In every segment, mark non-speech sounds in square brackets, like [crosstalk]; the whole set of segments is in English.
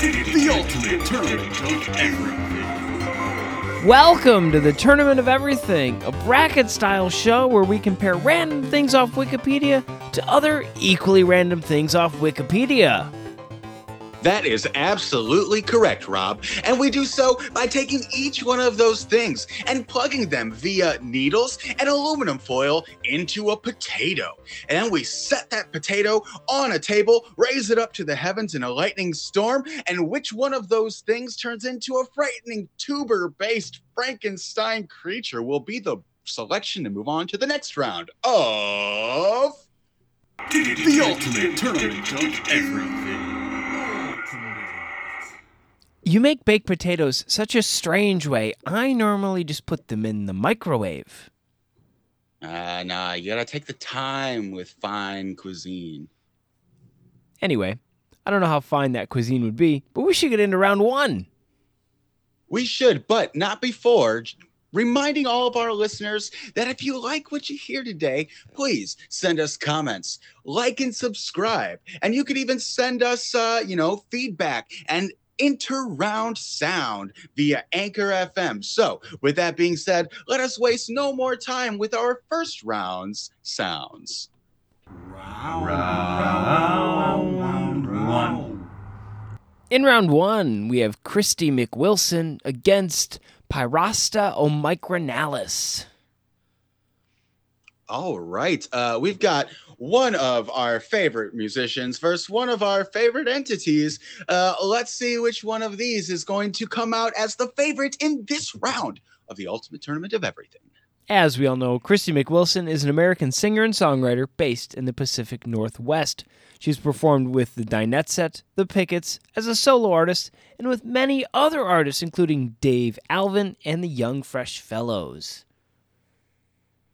The ultimate tournament of everything. Welcome to the Tournament of Everything, a bracket style show where we compare random things off Wikipedia to other equally random things off Wikipedia. That is absolutely correct, Rob. And we do so by taking each one of those things and plugging them via needles and aluminum foil into a potato. And then we set that potato on a table, raise it up to the heavens in a lightning storm, and which one of those things turns into a frightening tuber based Frankenstein creature will be the selection to move on to the next round of. The ultimate tournament of everything. You make baked potatoes such a strange way. I normally just put them in the microwave. Uh, nah, you gotta take the time with fine cuisine. Anyway, I don't know how fine that cuisine would be, but we should get into round one. We should, but not before. Reminding all of our listeners that if you like what you hear today, please send us comments, like and subscribe, and you could even send us, uh, you know, feedback and inter-round sound via Anchor FM. So, with that being said, let us waste no more time with our first round's sounds. In round one, we have Christy McWilson against Pyrausta omicronalis. All right. Uh, we've got one of our favorite musicians versus one of our favorite entities. Uh, let's see which one of these is going to come out as the favorite in this round of the Ultimate Tournament of Everything. As we all know, Christy McWilson is an American singer and songwriter based in the Pacific Northwest. She's performed with the Dinette Set, the Pickets, as a solo artist, and with many other artists, including Dave Alvin and the Young Fresh Fellows.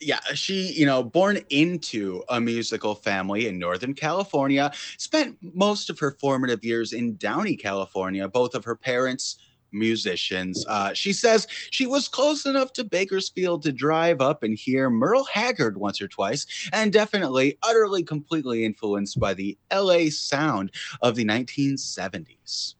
Yeah, she, you know, born into a musical family in Northern California, spent most of her formative years in Downey, California. Both of her parents musicians. Uh, she says she was close enough to Bakersfield to drive up and hear Merle Haggard once or twice, and definitely, utterly, completely influenced by the LA sound of the 1970s.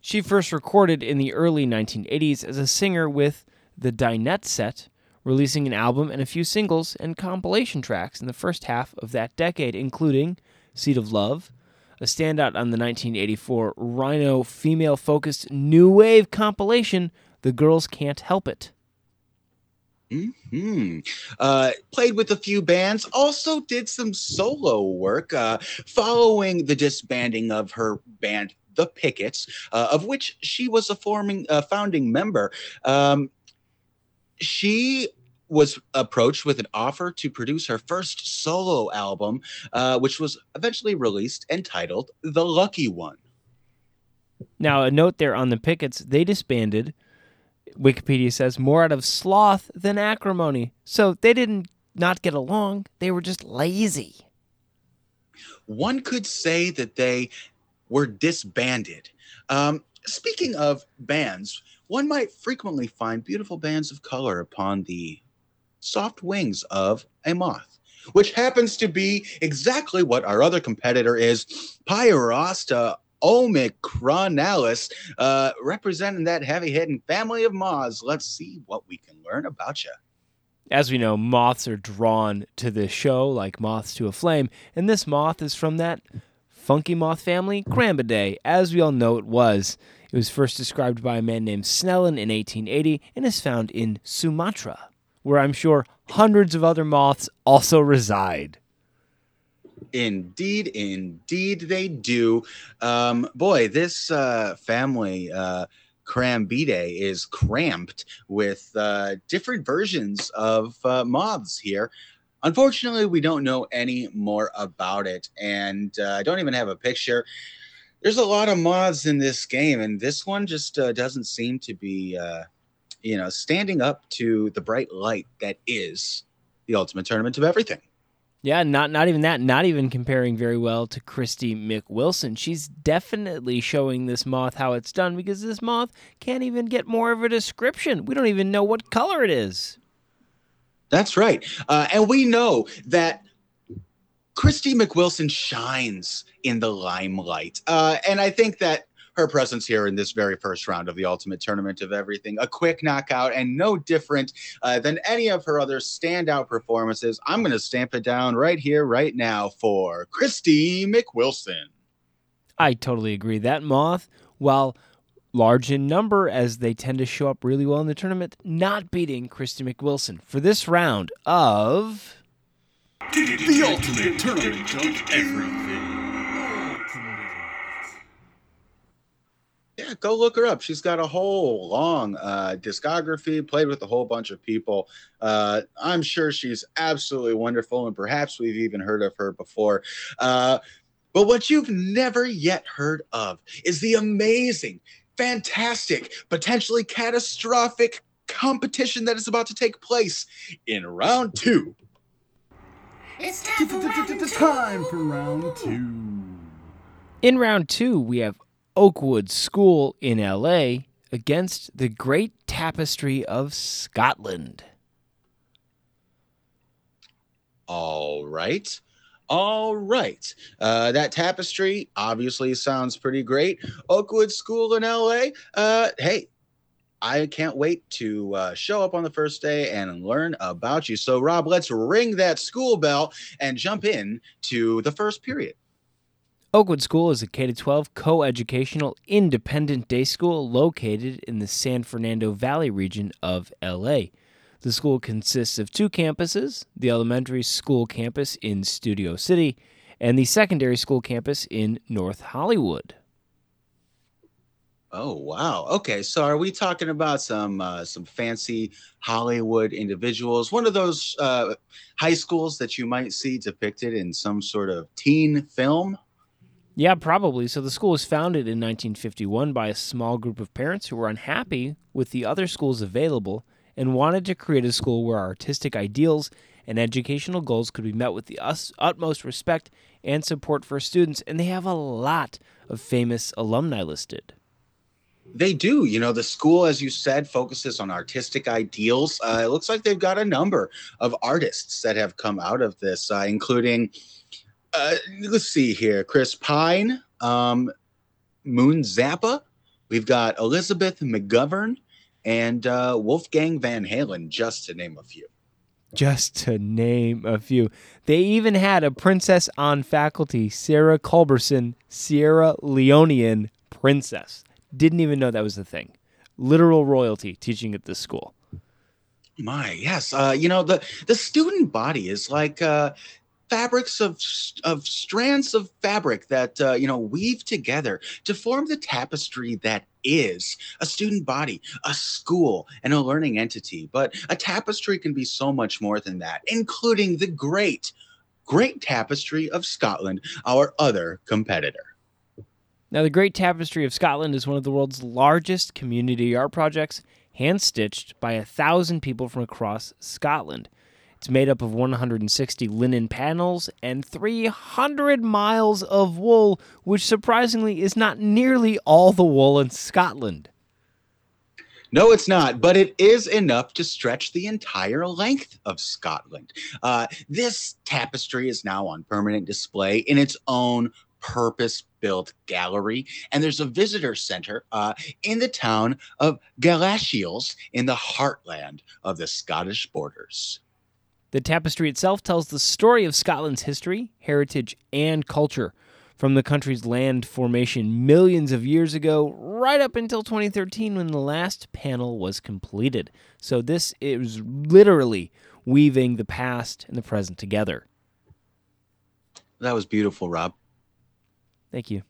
She first recorded in the early 1980s as a singer with the Dinette Set, releasing an album and a few singles and compilation tracks in the first half of that decade, including Seed of Love, a standout on the 1984 Rhino female focused new wave compilation, The Girls Can't Help It. Hmm. Uh, played with a few bands. Also did some solo work. Uh, following the disbanding of her band, The Pickets, uh, of which she was a forming, uh, founding member. Um, she was approached with an offer to produce her first solo album, uh, which was eventually released entitled The Lucky One. Now, a note there on the Pickets, they disbanded. Wikipedia says more out of sloth than acrimony. So they didn't not get along, they were just lazy. One could say that they were disbanded. Um, speaking of bands, one might frequently find beautiful bands of color upon the soft wings of a moth, which happens to be exactly what our other competitor is, Pyrausta omicronalis, uh, representing that heavy hitting family of moths. Let's see what we can learn about you. As we know, moths are drawn to this show like moths to a flame, and this moth is from that funky moth family, Crambidae, as we all know it was. It was first described by a man named Snellen in 1880 and is found in Sumatra, where I'm sure hundreds of other moths also reside. Indeed, indeed, they do. Um, boy, this uh, family, uh, Crambidae, is cramped with uh, different versions of uh, moths here. Unfortunately, we don't know any more about it, and uh, I don't even have a picture. There's a lot of moths in this game, and this one just uh, doesn't seem to be, uh, you know, standing up to the bright light that is the ultimate tournament of everything. Yeah, not not even that. Not even comparing very well to Christy McWilson. She's definitely showing this moth how it's done because this moth can't even get more of a description. We don't even know what color it is. That's right, uh, and we know that Christy McWilson shines in the limelight, uh, and I think that her presence here in this very first round of the Ultimate Tournament of Everything. A quick knockout and no different uh, than any of her other standout performances. I'm going to stamp it down right here, right now for Christy McWilson. I totally agree. That moth, while large in number as they tend to show up really well in the tournament, not beating Christy McWilson for this round of The Ultimate Tournament of Everything. Yeah, go look her up. She's got a whole long uh, discography, played with a whole bunch of people. Uh, I'm sure she's absolutely wonderful, and perhaps we've even heard of her before. Uh, but what you've never yet heard of is the amazing, fantastic, potentially catastrophic competition that is about to take place in round two. It's time for round two. Time for round two. In round two, we have Oakwood School in LA against the Great Tapestry of Scotland. All right. All right. Uh, that tapestry obviously sounds pretty great. Oakwood School in LA. Uh, hey, I can't wait to uh, show up on the first day and learn about you. So, Rob, let's ring that school bell and jump in to the first period. Oakwood School is a K 12 co educational independent day school located in the San Fernando Valley region of LA. The school consists of two campuses the elementary school campus in Studio City and the secondary school campus in North Hollywood. Oh wow. Okay, so are we talking about some uh, some fancy Hollywood individuals? One of those uh, high schools that you might see depicted in some sort of teen film? Yeah, probably. So the school was founded in 1951 by a small group of parents who were unhappy with the other schools available and wanted to create a school where artistic ideals and educational goals could be met with the us- utmost respect and support for students. And they have a lot of famous alumni listed. They do. You know, the school, as you said, focuses on artistic ideals. Uh, it looks like they've got a number of artists that have come out of this, uh, including, uh, let's see here, Chris Pine, um, Moon Zappa. We've got Elizabeth McGovern and uh, Wolfgang Van Halen, just to name a few. Just to name a few. They even had a princess on faculty, Sarah Culberson, Sierra Leonean princess. Didn't even know that was the thing. Literal royalty teaching at this school. My yes, uh, you know the the student body is like uh, fabrics of of strands of fabric that uh, you know weave together to form the tapestry that is a student body, a school, and a learning entity. But a tapestry can be so much more than that, including the great, great tapestry of Scotland, our other competitor. Now, the Great Tapestry of Scotland is one of the world's largest community art projects, hand stitched by a thousand people from across Scotland. It's made up of 160 linen panels and 300 miles of wool, which surprisingly is not nearly all the wool in Scotland. No, it's not, but it is enough to stretch the entire length of Scotland. Uh, this tapestry is now on permanent display in its own purpose built gallery. And there's a visitor center uh, in the town of Galashiels in the heartland of the Scottish borders. The tapestry itself tells the story of Scotland's history, heritage, and culture. From the country's land formation millions of years ago, right up until 2013 when the last panel was completed. So, this is literally weaving the past and the present together. That was beautiful, Rob. Thank you.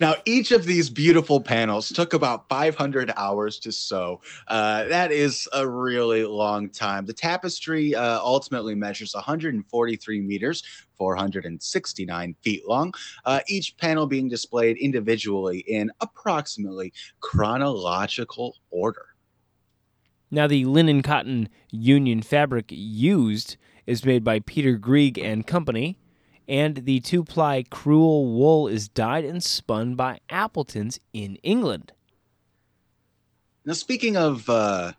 Now, each of these beautiful panels took about 500 hours to sew. Uh, that is a really long time. The tapestry uh, ultimately measures 143 meters, 469 feet long, uh, each panel being displayed individually in approximately chronological order. Now, the linen cotton union fabric used is made by Peter Greig and Company and the two ply crewel wool is dyed and spun by Appletons in England. Now, speaking of uh,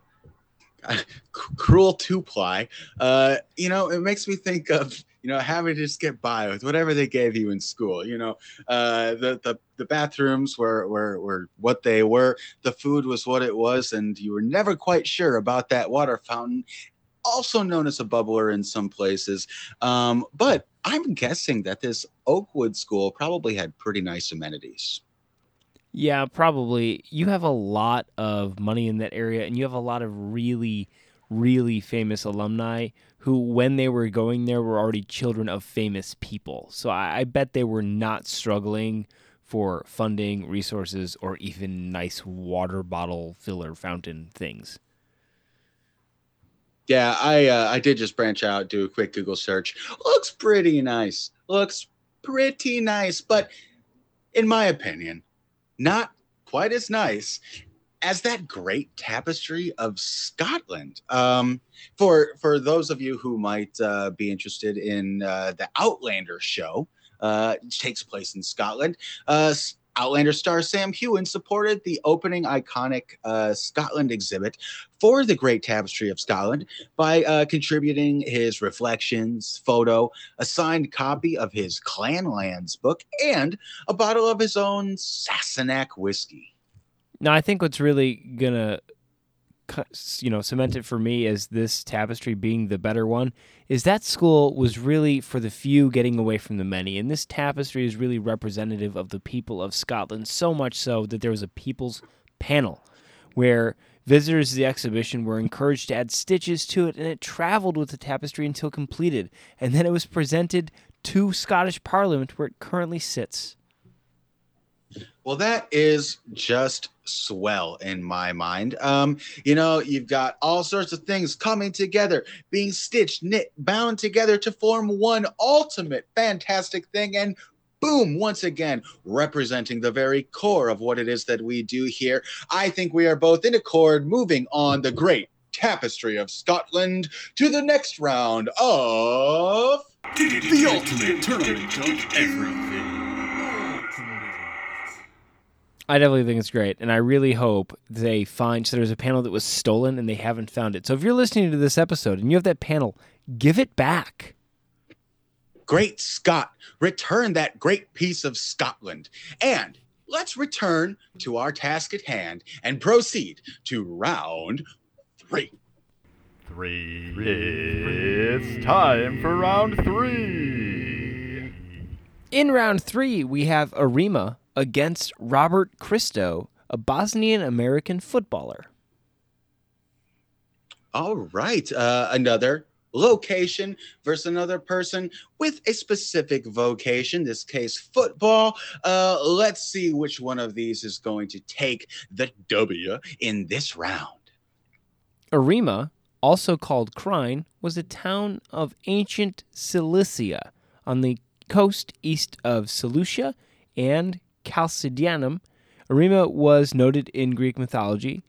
[laughs] cruel two ply, uh, you know, it makes me think of you know, having to just get by with whatever they gave you in school. You know, uh, the the the bathrooms were were were what they were. The food was what it was, and you were never quite sure about that water fountain. Also known as a bubbler in some places, um, but I'm guessing that this Oakwood school probably had pretty nice amenities. Yeah, probably. You have a lot of money in that area, and you have a lot of really, really famous alumni who, when they were going there, were already children of famous people. So I, I bet they were not struggling for funding, resources, or even nice water bottle filler fountain things. Yeah, I uh, I did just branch out, do a quick Google search. Looks pretty nice. Looks pretty nice, but in my opinion, not quite as nice as that great tapestry of Scotland. Um, for for those of you who might uh, be interested in uh, the Outlander show, uh, takes place in Scotland. Outlander star Sam Heughan supported the opening iconic uh, Scotland exhibit for the Great Tapestry of Scotland by uh, contributing his reflections, photo, a signed copy of his Clanlands book, and a bottle of his own Sassenach whiskey. Now, I think what's really gonna, you know, cement it for me as this tapestry being the better one is that school was really for the few getting away from the many, and this tapestry is really representative of the people of Scotland. So much so that there was a people's panel where visitors to the exhibition were encouraged to add stitches to it, and it traveled with the tapestry until completed, and then it was presented to Scottish Parliament where it currently sits. Well, that is just swell in my mind. Um, you know, you've got all sorts of things coming together, being stitched, knit, bound together to form one ultimate fantastic thing. And boom, once again, representing the very core of what it is that we do here. I think we are both in accord, moving on the great tapestry of Scotland to the next round of The ultimate tournament of everything. I definitely think it's great, and I really hope they find. So there's a panel that was stolen, and they haven't found it. So if you're listening to this episode and you have that panel, give it back. Great Scott, return that great piece of Scotland. And let's return to our task at hand and proceed to round three. Three. It's time for round three. In round three, we have Arima against Robert Kristo, a Bosnian American footballer. All right. Uh, another location versus another person with a specific vocation, this case football. Uh, let's see which one of these is going to take the W in this round. Arima, also called Krine, was a town of ancient Cilicia on the coast east of Seleucia and Chalcidianum. Arima was noted in Greek mythology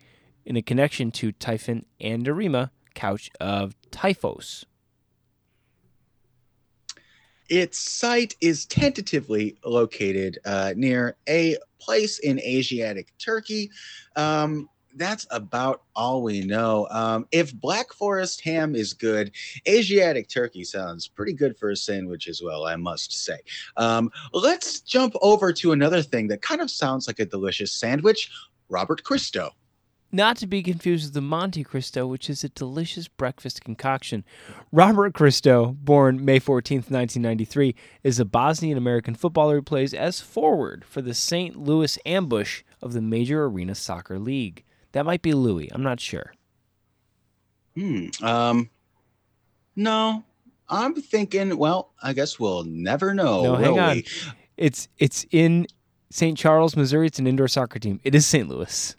in a connection to Typhon and Arima, couch of Typhos. Its site is tentatively located uh, near a place in Asiatic Turkey. Um, that's about all we know. Um, if Black Forest ham is good, Asiatic turkey sounds pretty good for a sandwich as well, I must say. Um, let's jump over to another thing that kind of sounds like a delicious sandwich Robert Kristo. Not to be confused with the Monte Cristo, which is a delicious breakfast concoction. Robert Kristo, born May 14th, 1993, is a Bosnian American footballer who plays as forward for the St. Louis Ambush of the Major Arena Soccer League. That might be Louis. I'm not sure. Hmm. Um, no, I'm thinking. Well, I guess we'll never know. No, hang on. we? It's it's in St. Charles, Missouri. It's an indoor soccer team. It is St. Louis.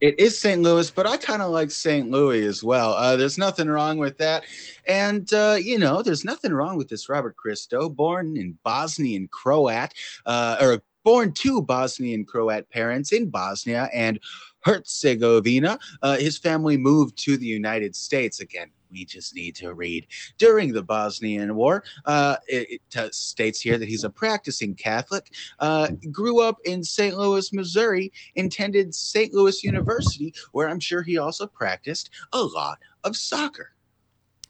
It is St. Louis, but I kind of like St. Louis as well. Uh, there's nothing wrong with that. And, uh, you know, there's nothing wrong with this Robert Kristo, born in Bosnian Croat, uh, or born to Bosnian Croat parents in Bosnia and Herzegovina. Uh, his family moved to the United States again. We just need to read. During the Bosnian War, uh, it, it states here that he's a practicing Catholic, uh, grew up in St. Louis, Missouri, attended St. Louis University, where I'm sure he also practiced a lot of soccer.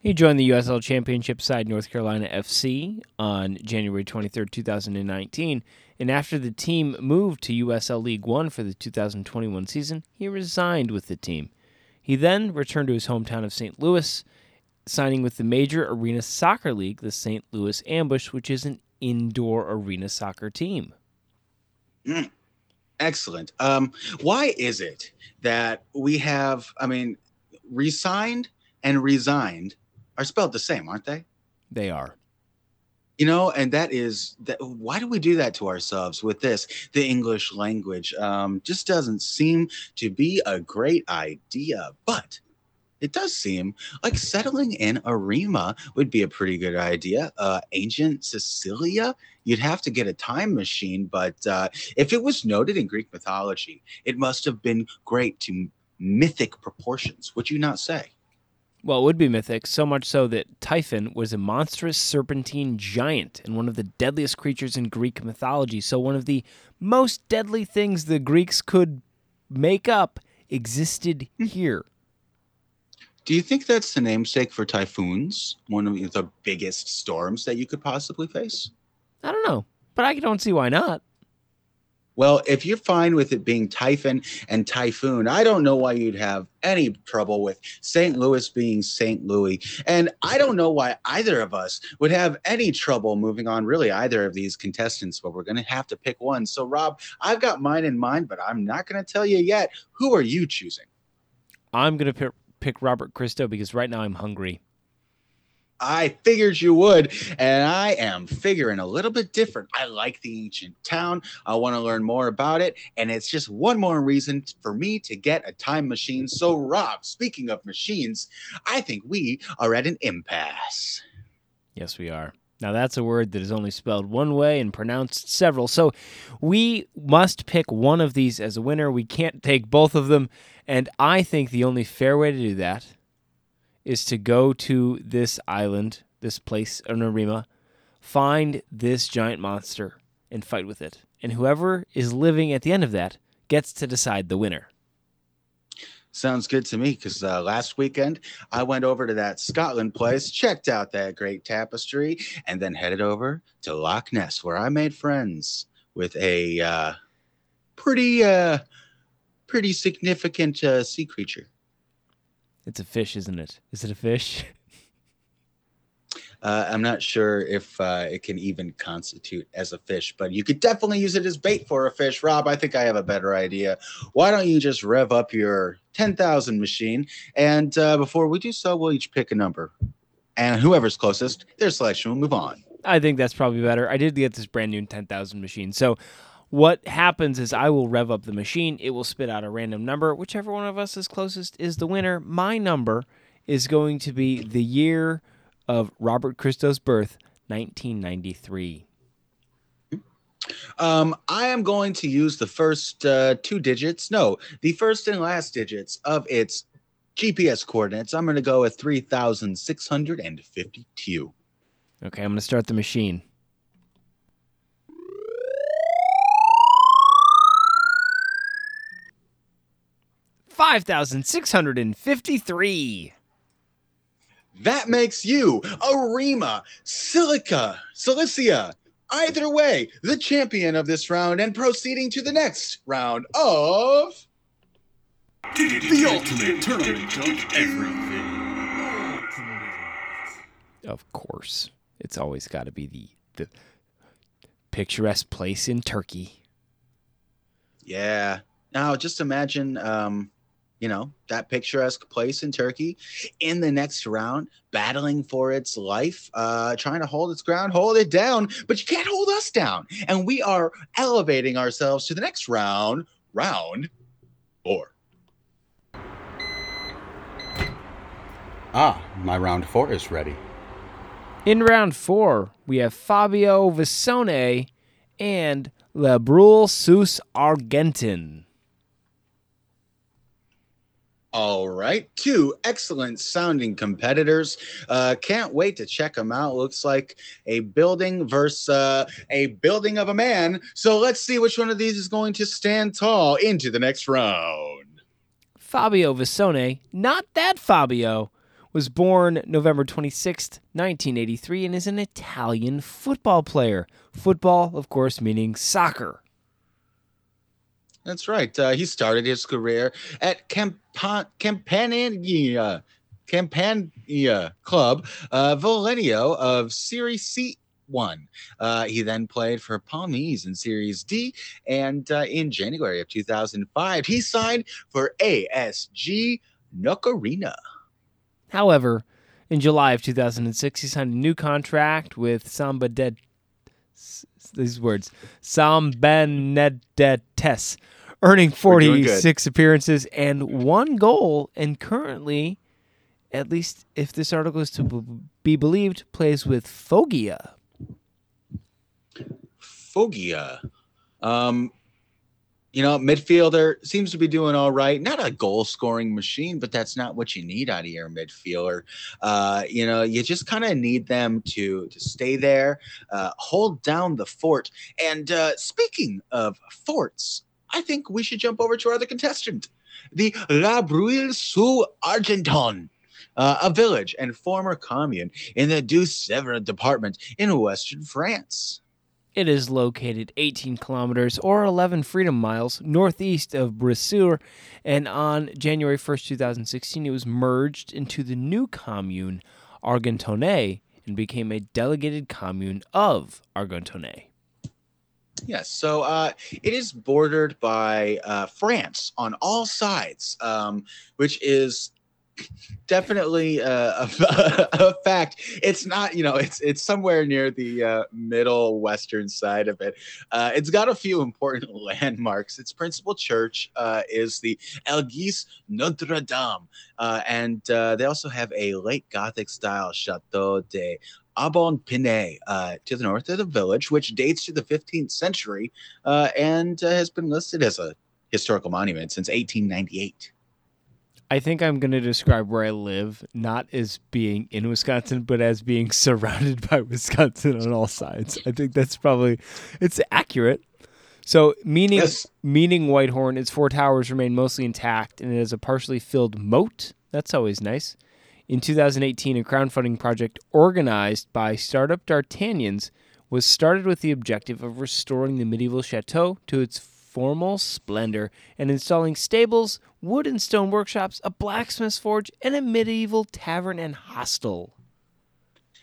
He joined the USL Championship side North Carolina FC on January 23, 2019, and after the team moved to USL League One for the 2021 season, he resigned with the team. He then returned to his hometown of St. Louis, signing with the major arena soccer league, the St. Louis Ambush, which is an indoor arena soccer team. Excellent. Um, why is it that we have, I mean, resigned and resigned are spelled the same, aren't they? They are. You know, and that is that. Why do we do that to ourselves with this? The English language um, just doesn't seem to be a great idea, but it does seem like settling in Arima would be a pretty good idea. Uh, ancient Sicilia, you'd have to get a time machine, but uh, if it was noted in Greek mythology, it must have been great to mythic proportions. Would you not say? Well, it would be mythic, so much so that Typhon was a monstrous serpentine giant and one of the deadliest creatures in Greek mythology. So, one of the most deadly things the Greeks could make up existed hmm. here. Do you think that's the namesake for typhoons? One of the biggest storms that you could possibly face? I don't know, but I don't see why not. Well, if you're fine with it being Typhon and Typhoon, I don't know why you'd have any trouble with St. Louis being St. Louis. And I don't know why either of us would have any trouble moving on, really, either of these contestants, but we're going to have to pick one. So, Rob, I've got mine in mind, but I'm not going to tell you yet. Who are you choosing? I'm going to pick, Robert Kristo because right now I'm hungry. I figured you would, and I am figuring a little bit different. I like the ancient town. I want to learn more about it, and it's just one more reason for me to get a time machine. So, Rob, speaking of machines, I think we are at an impasse. Yes, we are. Now, that's a word that is only spelled one way and pronounced several. So, we must pick one of these as a winner. We can't take both of them. And I think the only fair way to do that is to go to this island, this place, Onarima, find this giant monster, and fight with it. And whoever is living at the end of that gets to decide the winner. Sounds good to me because uh, last weekend I went over to that Scotland place, checked out that great tapestry, and then headed over to Loch Ness where I made friends with a uh, pretty, uh, pretty significant uh, sea creature. It's a fish, isn't it? Is it a fish? [laughs] Uh, I'm not sure if uh, it can even constitute as a fish, but you could definitely use it as bait for a fish. Rob, I think I have a better idea. Why don't you just rev up your 10,000 machine? And uh, before we do so, we'll each pick a number. And whoever's closest, their selection will move on. I think that's probably better. I did get this brand new 10,000 machine. So what happens is I will rev up the machine. It will spit out a random number. Whichever one of us is closest is the winner. My number is going to be the year of Robert Kristo's birth, 1993. Um, I am going to use the first uh, two digits, no, the first and last digits of its GPS coordinates. I'm going to go with 3,652. Okay, I'm going to start the machine. Five thousand six hundred and fifty-three. That makes you Arima, Silica, Cilicia. Either way, the champion of this round and proceeding to the next round of. The ultimate tournament of everything. Of course, it's always got to be the the picturesque place in Turkey. Yeah. Now, just imagine, um, you know, that picturesque place in Turkey in the next round, battling for its life, uh, trying to hold its ground, hold it down, but you can't hold us down. And we are elevating ourselves to the next round, round four. Ah, my round four is ready. In round four, we have Fabio Visone and Le Brule Sus Argentin. All right, two excellent sounding competitors. Uh, can't wait to check them out. Looks like a building versus uh, a building of a man. So let's see which one of these is going to stand tall into the next round. Fabio Visone, not that Fabio, was born November 26th, 1983, and is an Italian football player. Football, of course, meaning soccer. That's right. Uh, he started his career at Campa- Campania, Campania Club uh, Volenio of Serie C. One. Uh, he then played for Palmese in Series D, and uh, in January of 2005, he signed for ASG Nocerina. However, in July of 2006, he signed a new contract with Samba de these words Sambenedettese, earning We're doing good. 46 appearances and one goal, and currently, at least if this article is to b- be believed, plays with Foggia. Foggia. Um, you know, midfielder seems to be doing all right. Not a goal scoring machine, but that's not what you need out of your midfielder. Uh, you know, you just kind of need them to to stay there, uh, hold down the fort. And uh, speaking of forts, I think we should jump over to our other contestant, the La Bruille sous Argenton. Uh, a village and former commune in the Deux-Sèvres department in western France. It is located 18 kilometers or 11 freedom miles northeast of Bressuire, and on January 1st, 2016, it was merged into the new commune Argentonnay and became a delegated commune of Argentonnay. Yes, so uh, it is bordered by uh, France on all sides, um, which is definitely uh, a, [laughs] a fact. It's not, you know, it's it's somewhere near the uh, middle western side of it. Uh, it's got a few important [laughs] landmarks. Its principal church uh, is the Elgis Notre Dame, uh, and uh, they also have a late Gothic style Chateau de Abon Pinet uh, to the north of the village, which dates to the 15th century uh, and uh, has been listed as a historical monument since 1898. I think I'm going to describe where I live not as being in Wisconsin, but as being [laughs] surrounded by Wisconsin on all sides. I think that's probably it's accurate. So, meaning Yes. meaning Whitehorn, its four towers remain mostly intact, and it has a partially filled moat. That's always nice. In 2018, a crowdfunding project organized by startup D'Artagnans was started with the objective of restoring the medieval chateau to its formal splendor and installing stables, wood and stone workshops, a blacksmith's forge, and a medieval tavern and hostel.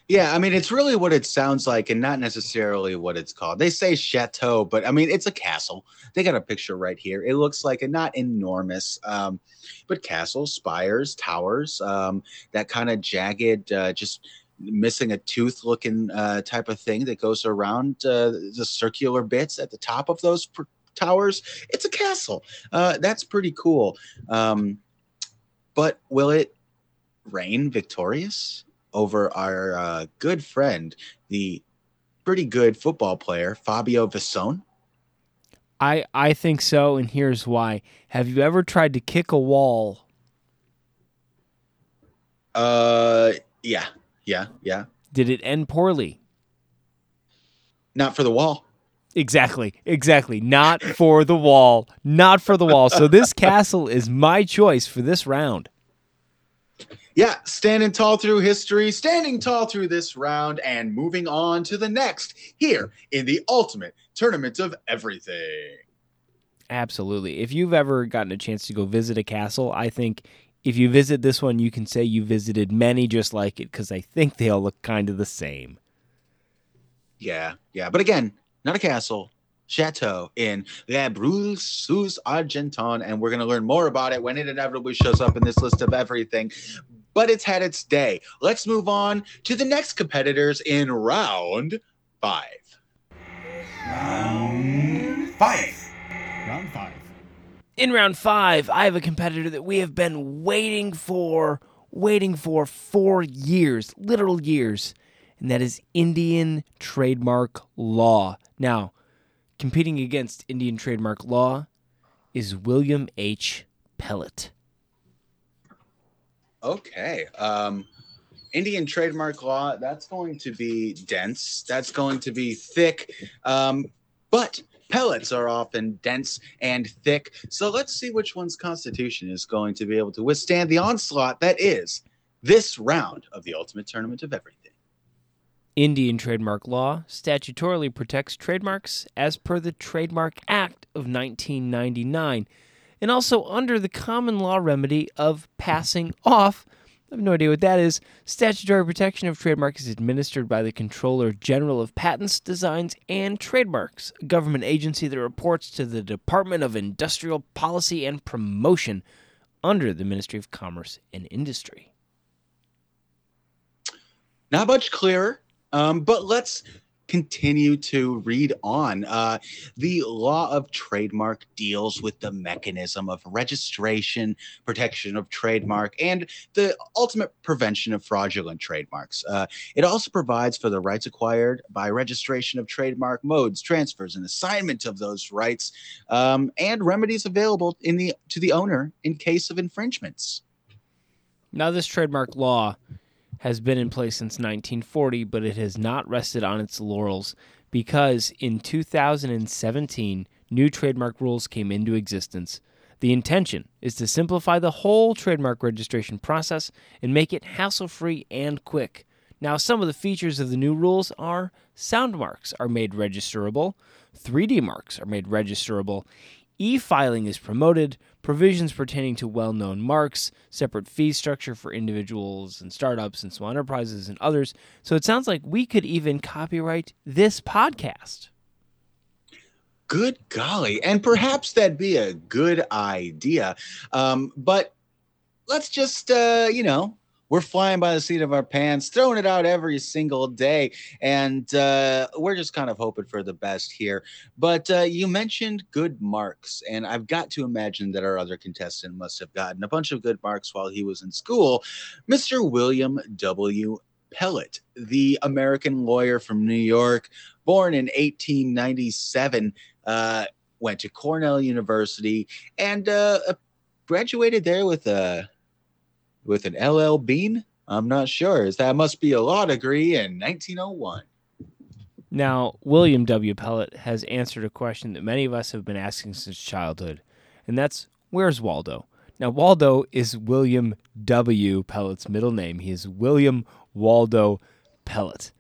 Yeah, I mean, it's really what it sounds like and not necessarily what it's called. They say chateau, but I mean, it's a castle. They got a picture right here. It looks like a not enormous, um, but castle, spires, towers, um, that kind of jagged, uh, just missing a tooth looking uh, type of thing that goes around uh, the circular bits at the top of those pr- towers. It's a castle. Uh, that's pretty cool. Um, but will it reign victorious? Over our uh, good friend, the pretty good football player Fabio Visone. I I think so, and here's why. Have you ever tried to kick a wall? Uh, yeah, yeah, yeah. Did it end poorly? Not for the wall. Exactly, exactly. Not for the wall. Not for the wall. So this [laughs] castle is my choice for this round. Yeah, standing tall through history, standing tall through this round, and moving on to the next here in the ultimate tournament of everything. Absolutely. If you've ever gotten a chance to go visit a castle, I think if you visit this one, you can say you visited many just like it because I think they all look kind of the same. Yeah, yeah. But again, not a castle, chateau in La Breuil-sous-Argenton. And we're going to learn more about it when it inevitably shows up in this list of everything. But it's had its day. Let's move on to the next competitors in round five. Round Five. Round five. In round five, I have a competitor that we have been waiting for, waiting for four years, literal years, and that is Indian trademark law. Now, competing against Indian trademark law is William H. Pellet. Okay. Um, Indian trademark law, that's going to be dense. That's going to be thick. Um, but pellets are often dense and thick. So let's see which one's constitution is going to be able to withstand the onslaught that is this round of the Ultimate Tournament of Everything. Indian trademark law statutorily protects trademarks as per the Trademark Act of 1999 and also under the common law remedy of passing off. I have no idea what that is. Statutory protection of trademarks is administered by the Controller General of Patents, Designs, and Trademarks, a government agency that reports to the Department of Industrial Policy and Promotion under the Ministry of Commerce and Industry. Not much clearer, um, but let's continue to read on. Uh, the law of trademark deals with the mechanism of registration, protection of trademark, and the ultimate prevention of fraudulent trademarks. Uh, it also provides for the rights acquired by registration of trademark modes, transfers, and assignment of those rights, um, and remedies available in the to the owner in case of infringements. Now, this trademark law has been in place since 1940, but it has not rested on its laurels because in 2017, new trademark rules came into existence. The intention is to simplify the whole trademark registration process and make it hassle free and quick. Now, some of the features of the new rules are sound marks are made registerable, 3D marks are made registerable, e filing is promoted, provisions pertaining to well known marks, separate fee structure for individuals and startups and small enterprises and others. So it sounds like we could even copyright this podcast. Good golly. And perhaps that'd be a good idea. Um, but let's just, uh, you know, we're flying by the seat of our pants, throwing it out every single day, and uh, we're just kind of hoping for the best here. But uh, you mentioned good marks, and I've got to imagine that our other contestant must have gotten a bunch of good marks while he was in school. Mr. William W. Pellet, the American lawyer from New York, born in 1897, uh, went to Cornell University and uh, graduated there with a with an LL Bean? I'm not sure. That must be a law degree in 1901. Now, William W. Pellet has answered a question that many of us have been asking since childhood, and that's where's Waldo? Now, Waldo is William W. Pellet's middle name. He is William Waldo Pellet.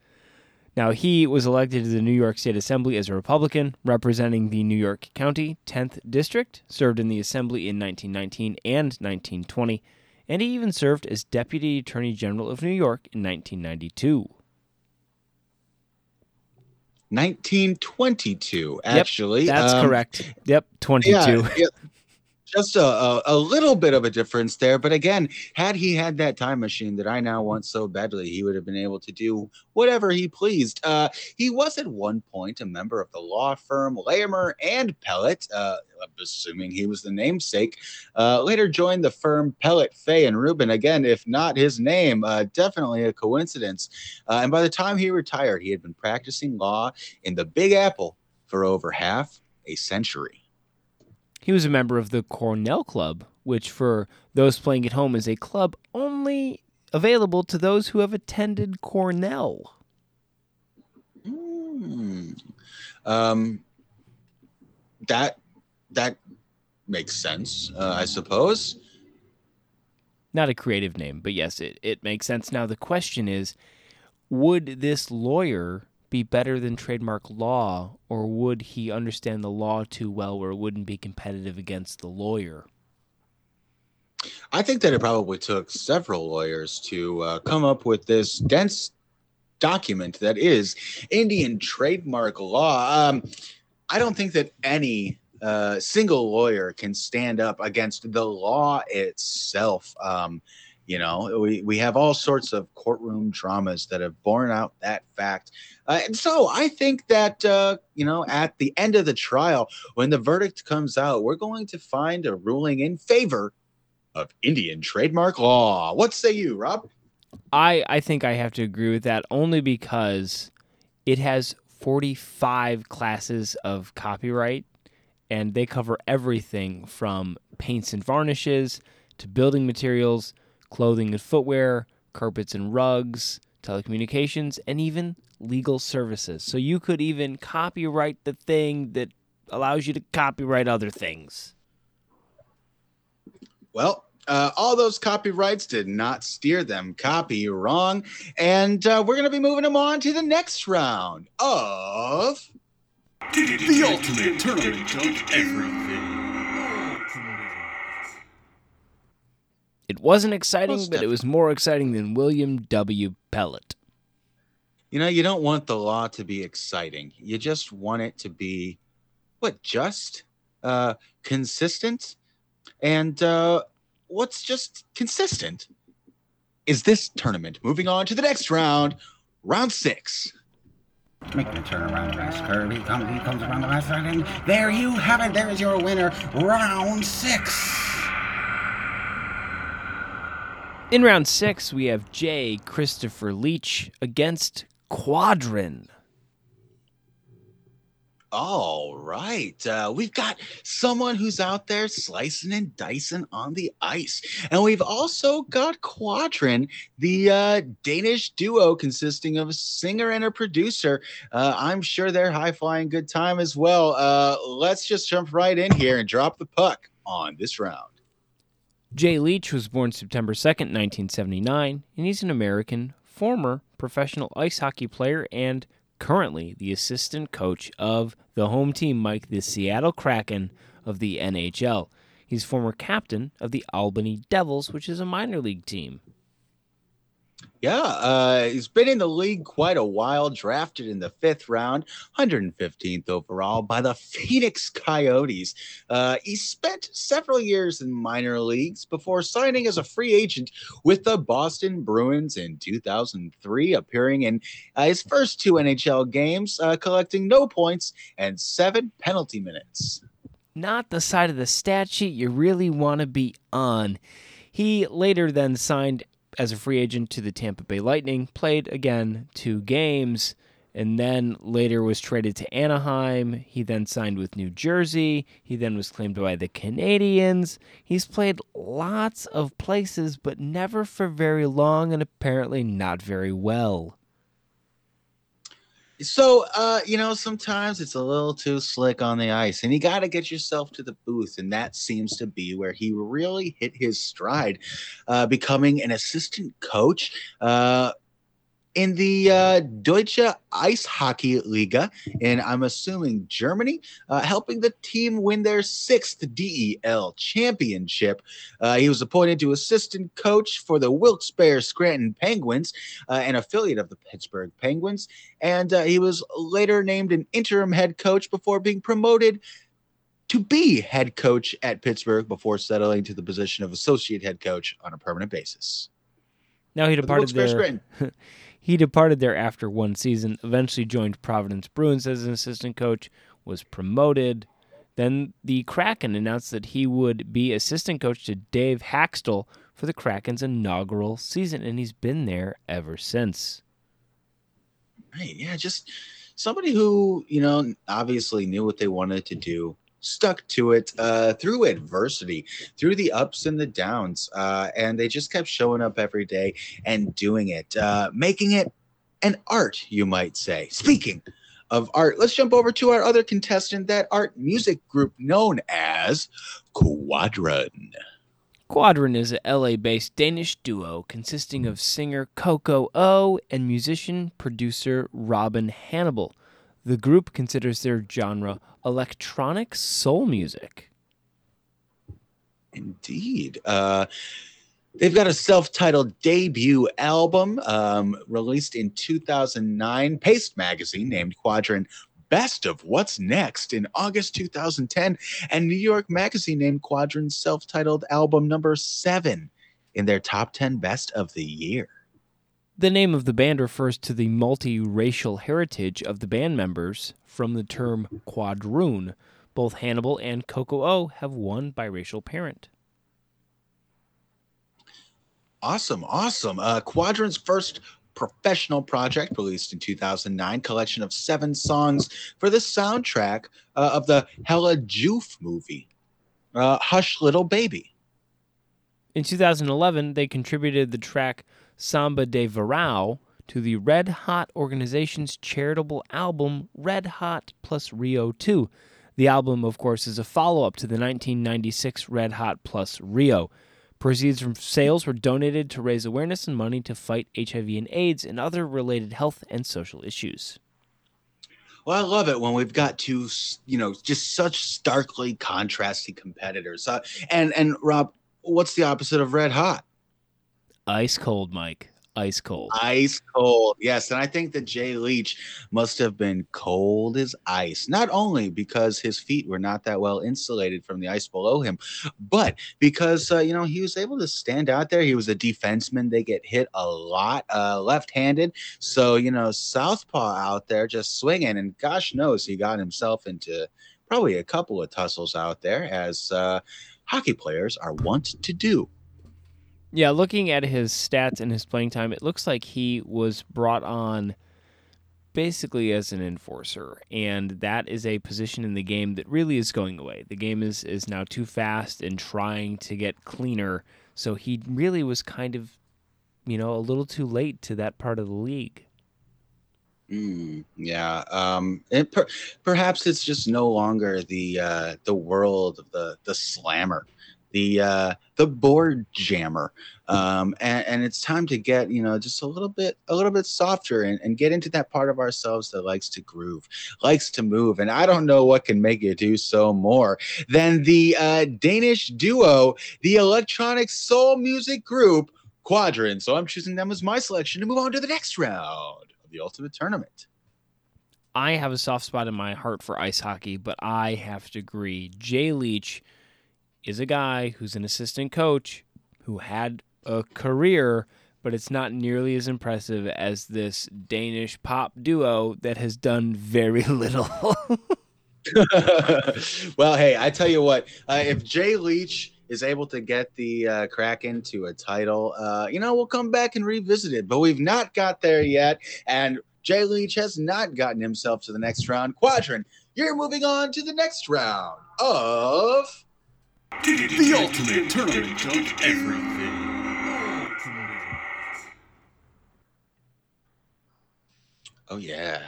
Now, he was elected to the New York State Assembly as a Republican, representing the New York County 10th District, served in the Assembly in 1919 and 1920 and he even served as Deputy Attorney General of New York in 1992. 1922, actually. Yep, that's um, correct. Yep, 22. Yeah, yeah, just a, a, a, little bit of a difference there. But again, had he had that time machine that I now want so badly, he would have been able to do whatever he pleased. Uh, he was at one point a member of the law firm Larimer and Pellet, uh, assuming he was the namesake. Uh, later joined the firm Pellet, Fay, and Rubin. Again, if not his name, uh, definitely a coincidence. Uh, and by the time he retired, he had been practicing law in the Big Apple for over half a century. He was a member of the Cornell Club, which, for those playing at home, is a club only available to those who have attended Cornell. Mm. Um, that that makes sense, uh, I suppose. Not a creative name, but yes, it, it makes sense. Now the question is, would this lawyer be better than trademark law, or would he understand the law too well where it wouldn't be competitive against the lawyer? I think that it probably took several lawyers to uh, come up with this dense document that is Indian trademark law. Um, I don't think that any uh, single lawyer can stand up against the law itself. Um, you know, we, we have all sorts of courtroom dramas that have borne out that fact. Uh, and so I think that, uh, you know, at the end of the trial, when the verdict comes out, we're going to find a ruling in favor of Indian trademark law. What say you, Rob? I, I think I have to agree with that only because it has 45 classes of copyright and they cover everything from paints and varnishes to building materials clothing and footwear, carpets and rugs, telecommunications, and even legal services. So you could even copyright the thing that allows you to copyright other things. Well, Uh, all those copyrights did not steer them copy wrong. And uh, we're going to be moving them on to the next round of. The ultimate tournament of everything. It wasn't exciting, Most but it was more exciting than William W. Pellet. You know, you don't want the law to be exciting. You just want it to be, what, just? Uh, consistent? And uh, what's just consistent is this tournament. Moving on to the next round, round six. Making a turn around the last curve. He comes, he comes around the last side, and there you have it. There is your winner, round six. In round six, we have J. Christopher Leach against Quadron. All right. Uh, we've got someone who's out there slicing and dicing on the ice. And we've also got Quadron, the uh, Danish duo consisting of a singer and a producer. Uh, I'm sure they're high flying good time as well. Uh, let's just jump right in here and drop the puck on this round. Jay Leach was born September 2nd, 1979, and he's an American former professional ice hockey player and currently the assistant coach of the home team, Mike, the Seattle Kraken of the NHL. He's former captain of the Albany Devils, which is a minor league team. Yeah, uh, he's been in the league quite a while, drafted in the fifth round, 115th overall by the Phoenix Coyotes. Uh, he spent several years in minor leagues before signing as a free agent with the Boston Bruins in 2003, appearing in uh, his first two NHL games, uh, collecting no points and seven penalty minutes. Not the side of the stat sheet you really want to be on. He later then signed as a free agent to the Tampa Bay Lightning, played again two games, and then later was traded to Anaheim. He then signed with New Jersey. He then was claimed by the Canadiens. He's played lots of places, but never for very long, and apparently not very well. So, uh, you know, sometimes it's a little too slick on the ice, and you got to get yourself to the booth. And that seems to be where he really hit his stride, uh, becoming an assistant coach. Uh, in the uh, Deutsche Ice Hockey Liga, and I'm assuming Germany, uh, helping the team win their sixth DEL championship. Uh, he was appointed to assistant coach for the Wilkes-Barre Scranton Penguins, uh, an affiliate of the Pittsburgh Penguins, and uh, he was later named an interim head coach before being promoted to be head coach at Pittsburgh before settling to the position of associate head coach on a permanent basis. Now he the departed there. Scranton. [laughs] He departed there after one season, eventually joined Providence Bruins as an assistant coach, was promoted. Then the Kraken announced that he would be assistant coach to Dave Hakstol for the Kraken's inaugural season, and he's been there ever since. Right. Yeah. Just somebody who, you know, obviously knew what they wanted to do, stuck to it uh, through adversity, through the ups and the downs. Uh, and they just kept showing up every day and doing it, uh, making it an art, you might say. Speaking of art, let's jump over to our other contestant, that art music group known as Quadron. Quadron is a LA based Danish duo consisting of singer Coco O and musician producer Robin Hannibal. The group considers their genre electronic soul music. Indeed. Uh, they've got a self titled debut album um, released in 2009. Paste magazine named Quadron Best of What's Next in August 2010. And New York Magazine named Quadron's self titled album number seven in their top 10 best of the year. The name of the band refers to the multiracial heritage of the band members from the term quadroon. Both Hannibal and Coco O have one biracial parent. Awesome, awesome. Uh, Quadron's first professional project, released in 2009, collection of seven songs for the soundtrack uh, of the Hella Joof movie, uh, Hush Little Baby. In 2011, they contributed the track Samba de Verão to the Red Hot organization's charitable album Red Hot plus Rio 2. The album, of course, is a follow up to the 1996 Red Hot plus Rio. Proceeds from sales were donated to raise awareness and money to fight HIV and AIDS and other related health and social issues. Well, I love it when we've got two, you know, just such starkly contrasting competitors. Uh, and and Rob, what's the opposite of red hot? Ice cold, Mike. Ice cold. Ice cold. Yes, and I think that Jay Leach must have been cold as ice. Not only because his feet were not that well insulated from the ice below him, but because uh, you know he was able to stand out there. He was a defenseman. They get hit a lot, uh, left-handed. So you know, southpaw out there just swinging, and gosh knows he got himself into probably a couple of tussles out there, as uh, hockey players are wont to do. Yeah, looking at his stats and his playing time, it looks like he was brought on basically as an enforcer, and that is a position in the game that really is going away. The game is is now too fast and trying to get cleaner, so he really was kind of, you know, a little too late to that part of the league. Mm, yeah. Um, per- perhaps it's just no longer the uh, the world of the the slammer, the uh, the board jammer, um, and, and it's time to get you know just a little bit a little bit softer and, and get into that part of ourselves that likes to groove, likes to move, and I don't know what can make you do so more than the uh, Danish duo, the electronic soul music group Quadron. So I'm choosing them as my selection to move on to the next round of the Ultimate Tournament. I have a soft spot in my heart for ice hockey, but I have to agree. Jay Leach is a guy who's an assistant coach who had a career, but it's not nearly as impressive as this Danish pop duo that has done very [laughs] little. [laughs] well, hey, I tell you what, uh, if Jay Leach is able to get the uh, Kraken to a title, uh, you know, we'll come back and revisit it. But we've not got there yet, and Jay Leach has not gotten himself to the next round. Quadron, you're moving on to the next round of. The ultimate tournament of everything. Oh yeah.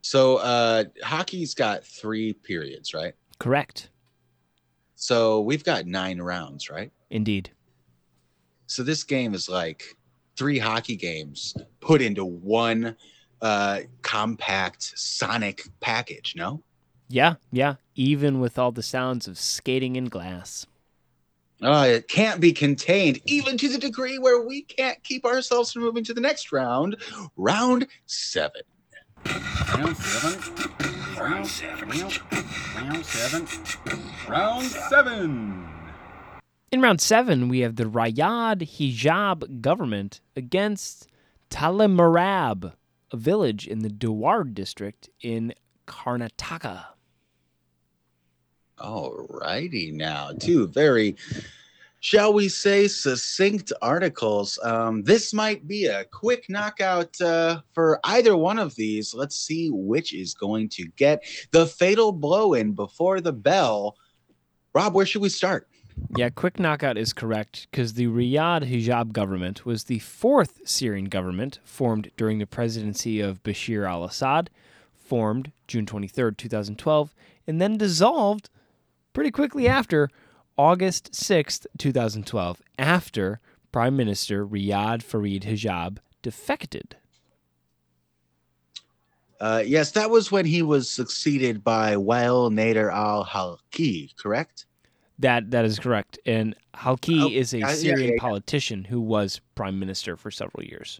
So uh, hockey's got three periods, right? Correct. So we've got nine rounds, right? Indeed. So this game is like three hockey games put into one uh, compact sonic package. No. Yeah, yeah. Even with all the sounds of skating in glass. Uh, it can't be contained, even to the degree where we can't keep ourselves from moving to the next round, round seven. Round seven. Round seven. Round seven. Round seven. In round seven, we have the Riyad Hijab government against Talimorab, a village in the Dharwad district in Karnataka. All righty now, two very, shall we say, succinct articles. Um, this might be a quick knockout uh, for either one of these. Let's see which is going to get the fatal blow in before the bell. Rob, where should we start? Yeah, quick knockout is correct because the Riyad Hijab government was the fourth Syrian government formed during the presidency of Bashar al Assad, formed June 23rd, 2012, and then dissolved pretty quickly after August 6th, 2012, after Prime Minister Riyad Farid Hijab defected. Uh, yes, that was when he was succeeded by Wael Nader al Halki, correct? That that is correct. And Halki Oh, is a yeah, yeah, Syrian yeah, yeah. politician who was prime minister for several years.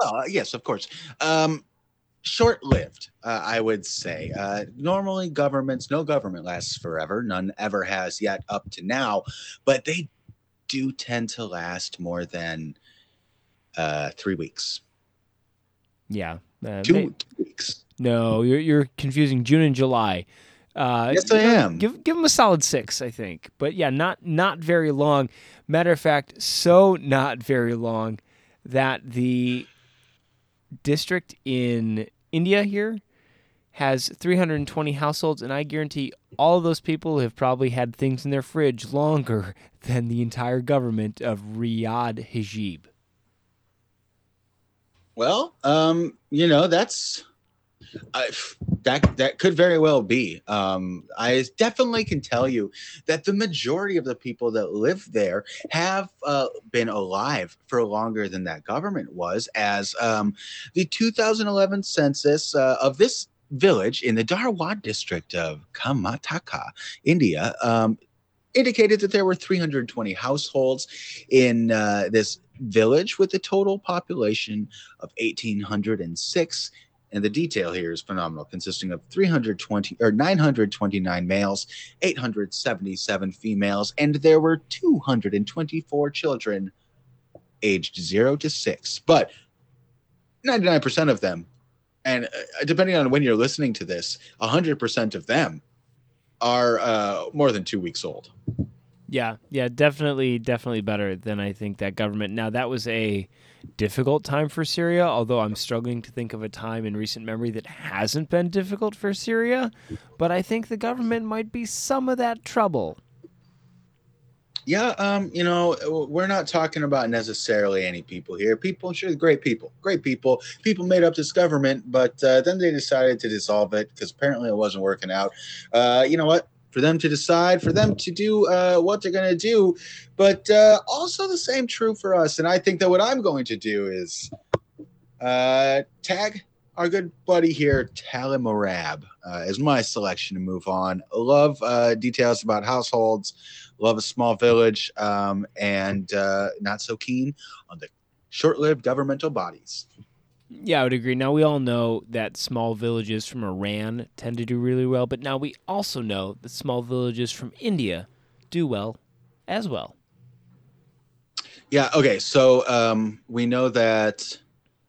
Oh, yes, of course. Um, short lived, uh, I would say. Uh, normally, governments, no government lasts forever. None ever has yet up to now, but they do tend to last more than uh, three weeks. Yeah. Uh, Two, they- two weeks. No, you're you're confusing June and July. Uh, Yes, I am. Give give them a solid six, I think. But yeah, not not very long. Matter of fact, so not very long that the district in India here has 320 households, and I guarantee all of those people have probably had things in their fridge longer [laughs] than the entire government of Riyad Hijab. Well, um, you know, that's I, that that could very well be. Um, I definitely can tell you that the majority of the people that live there have uh, been alive for longer than that government was. As um, the 2011 census uh, of this village in the Dharwad district of Karnataka, India, um, indicated that there were 320 households in uh, this village with a total population of 1,806. And the detail here is phenomenal, consisting of 320 or 929 males, 877 females, and there were 224 children aged zero to six. But 99% of them, and uh, depending on when you're listening to this, 100% of them are uh, more than two weeks old. Yeah, yeah, definitely, definitely better than I think that government. Now, that was a difficult time for Syria, although I'm struggling to think of a time in recent memory that hasn't been difficult for Syria. But I think the government might be some of that trouble. Yeah, um, you know, we're not talking about necessarily any people here. People, sure, great people, great people. People made up this government, but uh, then they decided to dissolve it because apparently it wasn't working out. Uh, you know what? For them to decide, for them to do uh, what they're going to do, but uh, also the same true for us. And I think that what I'm going to do is uh, tag our good buddy here, Talimorab, uh, as my selection to move on. Love uh, details about households, love a small village, um, and uh, not so keen on the short lived governmental bodies. Yeah, I would agree. Now, we all know that small villages from Iran tend to do really well, but now we also know that small villages from India do well as well. Yeah, okay. So um, we know that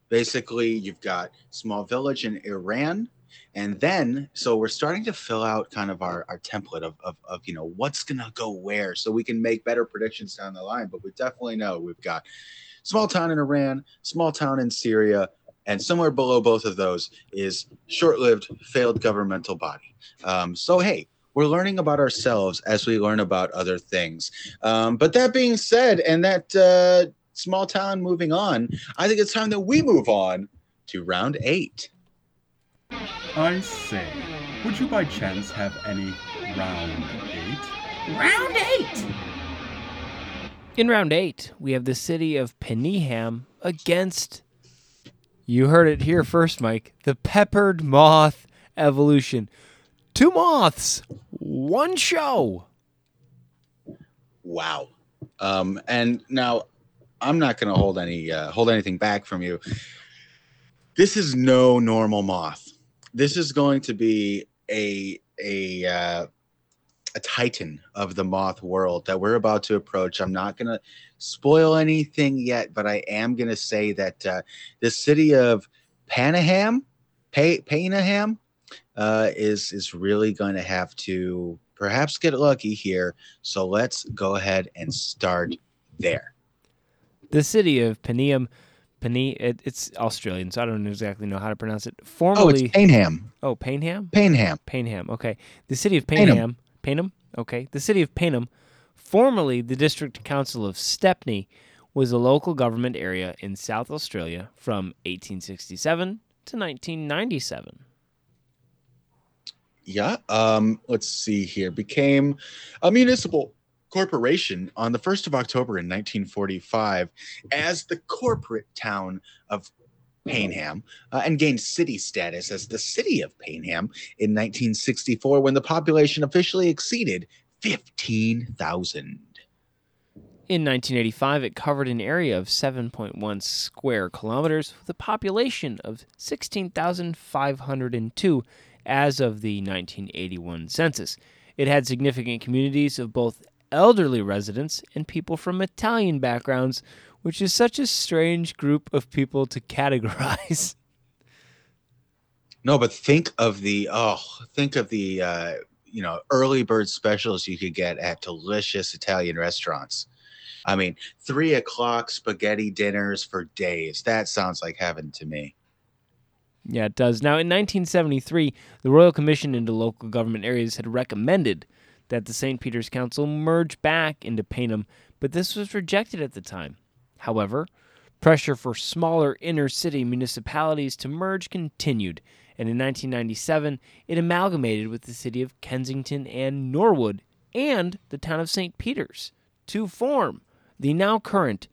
basically you've got small village in Iran. And then, so we're starting to fill out kind of our, our template of, of, of, you know, what's to go where so we can make better predictions down the line. But we definitely know we've got small town in Iran, small town in Syria, and somewhere below both of those is short lived, failed governmental body. Um, so, hey, we're learning about ourselves as we learn about other things. Um, but that being said, and that uh, small town moving on, I think it's time that we move on to round eight. I say, would you by chance have any round eight? Round eight! In round eight, we have the city of Peniham against, you heard it here first, Mike, the peppered moth evolution. Two moths, one show. Wow. Um, and now I'm not going to hold any uh, hold anything back from you. This is no normal moth. This is going to be a a uh, a titan of the moth world that we're about to approach. I'm not going to spoil anything yet, but I am going to say that uh, the city of Panaham, pa- Panaham, uh, is is really going to have to perhaps get lucky here. So let's go ahead and start there. The city of Penium, Peni, it, it's Australian, so I don't exactly know how to pronounce it. Oh, Formerly, it's Payneham. oh, Payneham, Payneham. Payneham. Okay, the city of. Payneham, Payneham. Okay, the city of Payneham, formerly the district council of Stepney, was a local government area in South Australia from 1867 to 1997. Yeah. Um, let's see here. Became a municipal corporation on the 1st of October in 1945 as the corporate town of Payneham uh, and gained city status as the city of Payneham in 1964 when the population officially exceeded 15,000. In 1985, it covered an area of 7.1 square kilometers with a population of 16,502 as of the 1981 census. It had significant communities of both elderly residents and people from Italian backgrounds, which is such a strange group of people to categorize. [laughs] No, but think of the oh, think of the uh, you know early bird specials you could get at delicious Italian restaurants. I mean, three o'clock spaghetti dinners for days. That sounds like heaven to me. Yeah, it does. Now, in 1973, the Royal Commission into Local Government Areas had recommended that the St. Peter's Council merge back into Payneham, but this was rejected at the time. However, pressure for smaller inner city municipalities to merge continued, And in 1997, it amalgamated with the city of Kensington and Norwood and the town of St. Peters to form the now current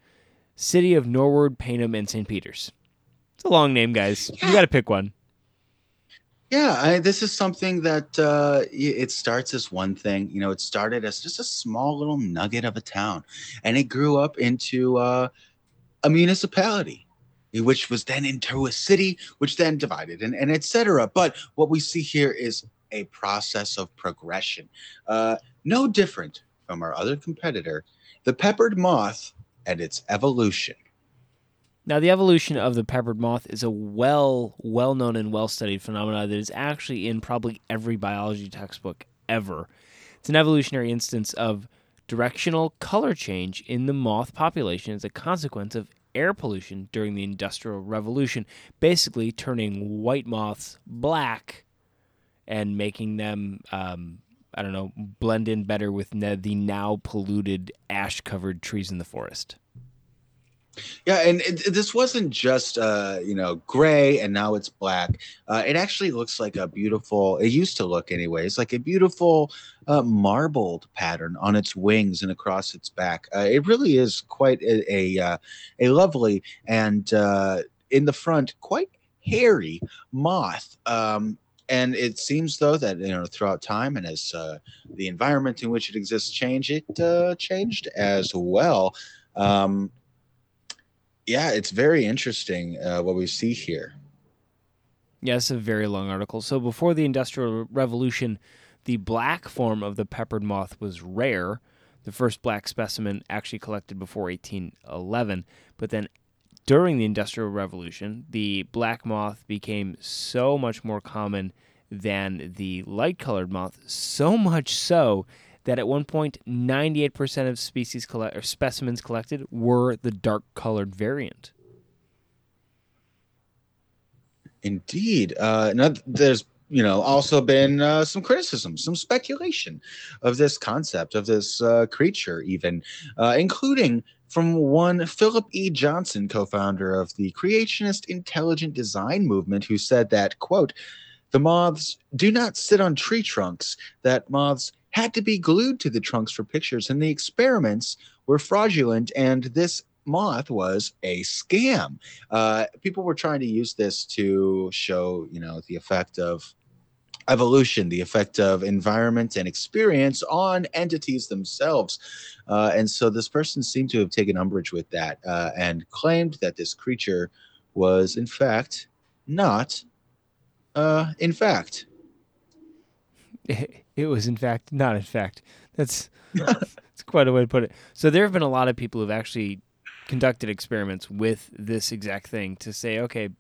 city of Norwood, Payneham, and St. Peters. It's a long name, guys. You got to pick one. Yeah, I, this is something that uh, it starts as one thing. You know, it started as just a small little nugget of a town, and it grew up into uh, a municipality, which was then into a city, which then divided, and, and etc. But what we see here is a process of progression, uh, no different from our other competitor, the peppered moth, and its evolution. Now, the evolution of the peppered moth is a well, well known and well studied phenomenon that is actually in probably every biology textbook ever. It's an evolutionary instance of directional color change in the moth population as a consequence of air pollution during the Industrial Revolution, basically turning white moths black and making them, um, I don't know, blend in better with the now polluted ash covered trees in the forest. Yeah, and it, this wasn't just uh, you know gray and now it's black. Uh, it actually looks like a beautiful. It used to look, anyways, like a beautiful uh, marbled pattern on its wings and across its back. Uh, it really is quite a a, uh, a lovely and uh, in the front quite hairy moth. Um, and it seems though that you know throughout time and as uh, the environment in which it exists change, it changed as well. Um, yeah, it's very interesting uh, what we see here. Yeah, a very long article. So before the Industrial Revolution, the black form of the peppered moth was rare. The first black specimen actually collected before 1811. But then during the Industrial Revolution, the black moth became so much more common than the light colored moth, so much so that at one point 98% of species collect- or specimens collected were the dark colored variant. Indeed. Uh, now, there's you know also been uh, some criticism, some speculation of this concept of this uh, creature, even uh, including from one Philip E. Johnson, co-founder of the creationist intelligent design movement, who said that quote, "The moths do not sit on tree trunks. That moths had to be glued to the trunks for pictures, and the experiments were fraudulent, and this." Moth was a scam. Uh, people were trying to use this to show, you know, the effect of evolution, the effect of environment and experience on entities themselves. Uh, and so this person seemed to have taken umbrage with that uh, and claimed that this creature was, in fact, not, uh, in fact. [laughs] It was, in fact, not in fact. That's [laughs] that's quite a way to put it. So there have been a lot of people who've actually conducted experiments with this exact thing to say, okay,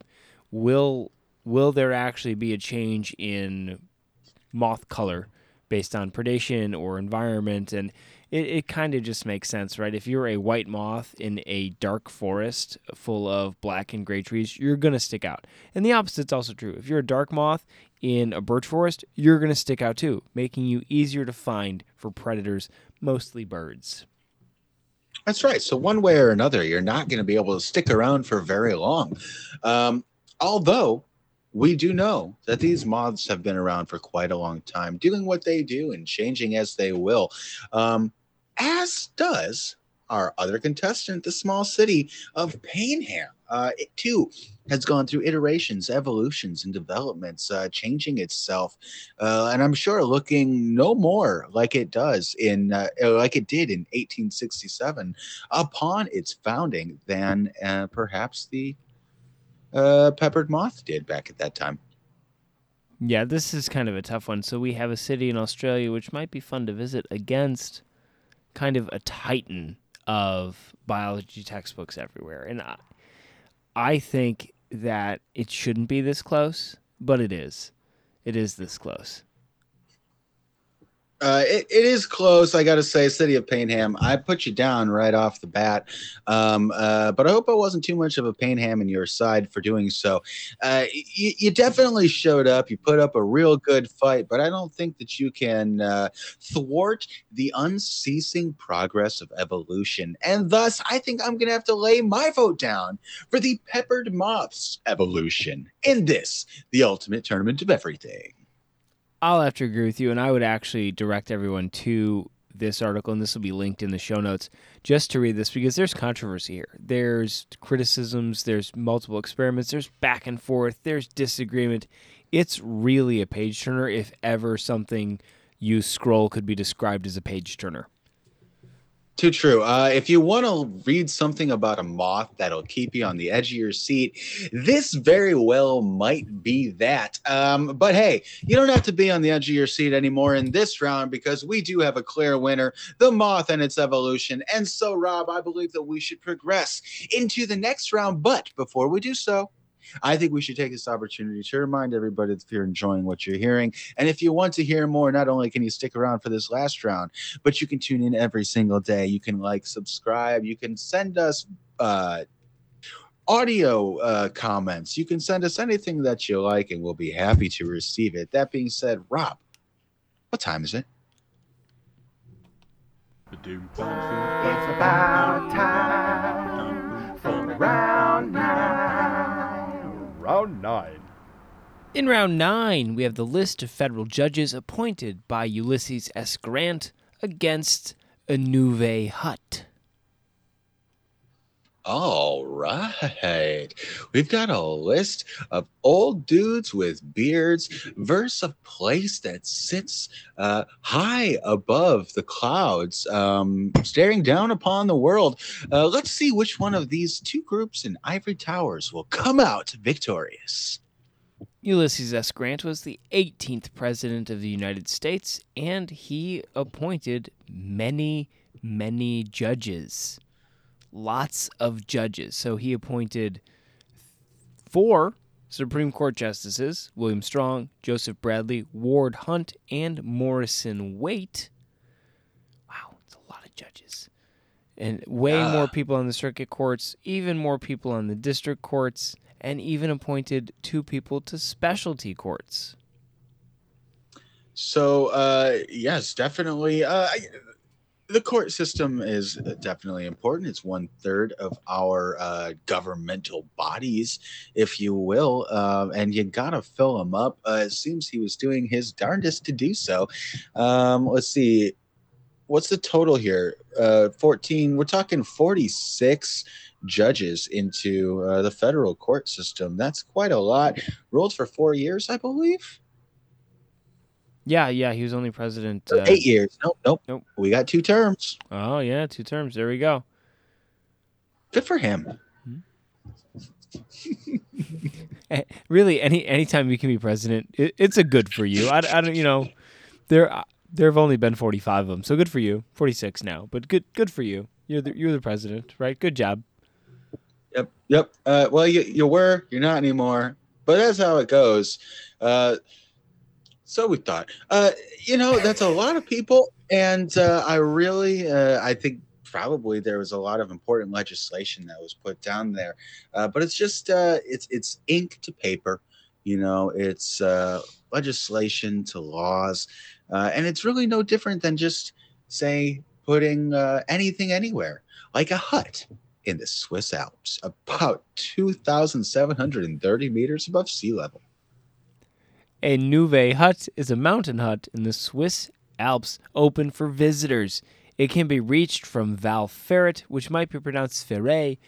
will will there actually be a change in moth color based on predation or environment? And it, it kind of just makes sense, right? If you're a white moth in a dark forest full of black and gray trees, you're going to stick out. And the opposite's also true. If you're a dark moth in a birch forest, you're going to stick out too, making you easier to find for predators, mostly birds. That's right. So one way or another, you're not going to be able to stick around for very long. Um, although we do know that these moths have been around for quite a long time, doing what they do and changing as they will, um, as does our other contestant, the small city of Payneham. Uh, it too has gone through iterations, evolutions, and developments, uh, changing itself, uh, and I'm sure looking no more like it does in uh, like it did in 1867 upon its founding than uh, perhaps the uh, peppered moth did back at that time. Yeah, this is kind of a tough one. So we have a city in Australia which might be fun to visit against kind of a titan of biology textbooks everywhere. And I, I think that it shouldn't be this close, but it is. It is this close. Uh, it, it is close, I got to say. City of Payneham, I put you down right off the bat, um, uh, but I hope I wasn't too much of a Payneham in your side for doing so. Uh, you, you definitely showed up. You put up a real good fight, but I don't think that you can uh, thwart the unceasing progress of evolution. And thus, I think I'm going to have to lay my vote down for the Peppered Moths evolution in this, the ultimate tournament of everything. I'll have to agree with you, and I would actually direct everyone to this article, and this will be linked in the show notes, just to read this because there's controversy here. There's criticisms, there's multiple experiments, there's back and forth, there's disagreement. It's really a page turner, if ever something you scroll could be described as a page turner. Too true. Uh, if you want to read something about a moth that'll keep you on the edge of your seat, this very well might be that. Um, but hey, you don't have to be on the edge of your seat anymore in this round because we do have a clear winner the moth and its evolution. And so, Rob, I believe that we should progress into the next round. But before we do so, I think we should take this opportunity to remind everybody that if you're enjoying what you're hearing, and if you want to hear more, not only can you stick around for this last round, but you can tune in every single day. You can like, subscribe, you can send us uh, audio uh, comments. You can send us anything that you like, and we'll be happy to receive it. That being said, Rob, what time is it? It's about time for round nine. Round nine. In round nine, we have the list of federal judges appointed by Ulysses S. Grant against A Neuve Hut. All right. We've got a list of old dudes with beards versus a place that sits uh, high above the clouds, um, staring down upon the world. Uh, let's see which one of these two groups in Ivory Towers will come out victorious. Ulysses S. Grant was the 18th President of the United States, and he appointed many, many judges. Lots of judges. So he appointed four Supreme Court justices William Strong, Joseph Bradley, Ward Hunt, and Morrison Waite. Wow, it's a lot of judges. And way Yeah. more people on the circuit courts, even more people on the district courts, and even appointed two people to specialty courts. So, uh, yes, definitely. Uh, I- the court system is definitely important. It's one third of our uh, governmental bodies, if you will, uh, and you gotta fill them up. Uh, it seems he was doing his darndest to do so. Um, let's see, what's the total here? Uh, Fourteen. We're talking forty-six judges into uh, the federal court system. That's quite a lot. Ruled for four years, I believe. Yeah, yeah, he was only president. Uh, eight years. Nope, nope. Nope. We got two terms. Oh yeah, two terms. There we go. Good for him. [laughs] Eh, Really, any anytime you can be president, it, it's a good for you. I, I don't, you know, there uh, there have only been forty five of them, so good for you. Forty six now, but good good for you. You're the you're the president, right? Good job. Yep, yep. Uh, well, you you were, you're not anymore. But that's how it goes. Uh, so we thought. Uh, you know, that's a lot of people, and uh, I really, uh, I think probably there was a lot of important legislation that was put down there. Uh, but it's just, uh, it's it's ink to paper. You know, it's uh, legislation to laws, and it's really no different than just say putting anything anywhere, like a hut in the Swiss Alps, about 2,730 meters above sea level. A Nouveau hut is a mountain hut in the Swiss Alps open for visitors. It can be reached from Val Ferret, which might be pronounced Ferret.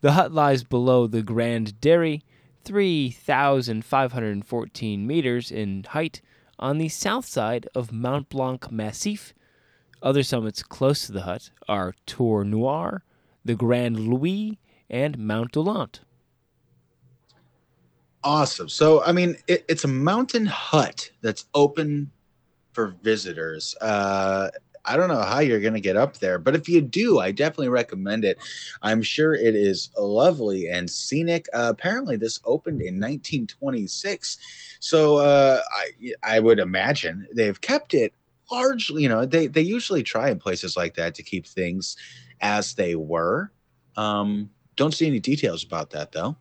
The hut lies below the Grand Darray, 3,514 meters in height, on the south side of Mont Blanc Massif. Other summits close to the hut are Tour Noir, the Grande Lui, and Mount Dolent. Awesome. So, I mean, it, it's a mountain hut that's open for visitors. Uh, I don't know how you're going to get up there, but if you do, I definitely recommend it. I'm sure it is lovely and scenic. Uh, apparently, this opened in 1926, so uh, I I would imagine they've kept it largely, you know, they they usually try in places like that to keep things as they were. Um, don't see any details about that though.